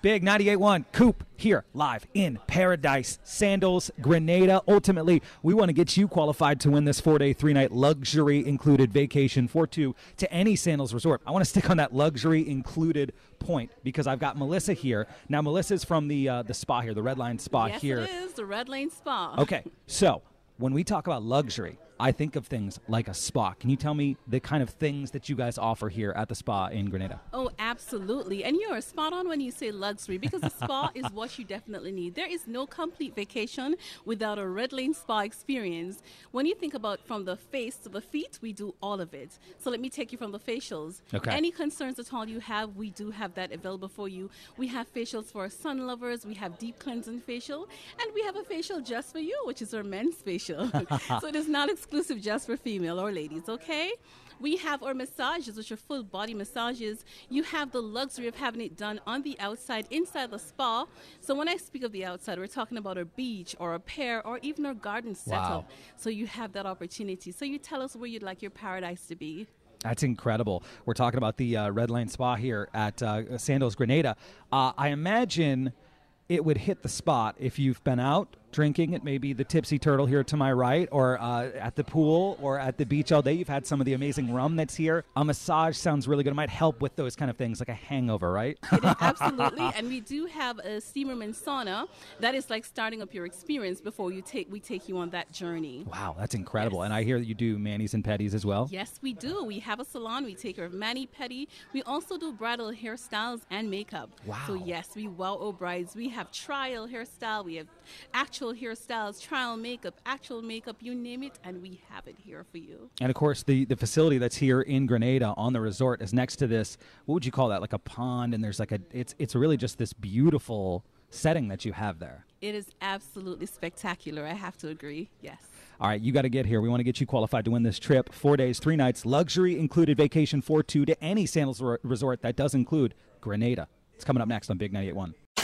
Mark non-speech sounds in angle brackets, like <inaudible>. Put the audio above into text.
Big 98.1 Coop here live in Paradise, Sandals, Grenada. Ultimately, we want to get you qualified to win this four day, three night luxury included vacation for two to any Sandals resort. I want to stick on that luxury included point because I've got Melissa here. Now, Melissa's from the uh, the spa here, the Red Line Spa yes, here. it is the Red Lane Spa. Okay, so when we talk about luxury, I think of things like a spa. Can you tell me the kind of things that you guys offer here at the spa in Grenada? Oh, absolutely. And you are spot on when you say luxury because the spa <laughs> is what you definitely need. There is no complete vacation without a Red Lane Spa experience. When you think about from the face to the feet, we do all of it. So let me take you from the facials. Okay. Any concerns at all you have, we do have that available for you. We have facials for sun lovers, we have deep cleansing facial, and we have a facial just for you, which is our men's facial. <laughs> <laughs> so it is not exclusive just for female or ladies, okay? We have our massages, which are full body massages. You have the luxury of having it done on the outside, inside the spa. So when I speak of the outside, we're talking about a beach or a pair or even our garden setup. Wow. So you have that opportunity. So you tell us where you'd like your paradise to be. That's incredible. We're talking about the uh, Red Line Spa here at uh, Sandals Grenada. Uh, I imagine it would hit the spot if you've been out drinking It may be the Tipsy Turtle here to my right, or uh, at the pool, or at the beach all day. You've had some of the amazing rum that's here. A massage sounds really good. It might help with those kind of things, like a hangover, right? It <laughs> absolutely, and we do have a steam room and sauna that is like starting up your experience before you take we take you on that journey. wow, that's incredible. And I hear that you do manis and pedis as well. Yes, we do. We have a salon. We take care of mani pedi. We also do bridal hairstyles and makeup. Wow. So yes, we wow our brides. We have trial hairstyle. We have actual hairstyles, trial makeup, actual makeup. You name it, and we have it here for you. And of course, the, the facility that's here in Grenada on the resort is next to this. What would you call that? Like a pond, and there's like a. It's it's really just this beautiful setting that you have there. It is absolutely spectacular. I have to agree. Yes. All right, you got to get here. We want to get you qualified to win this trip. Four days, three nights, luxury included vacation for two to any Sandals resort that does include Grenada. It's coming up next on Big 98.1.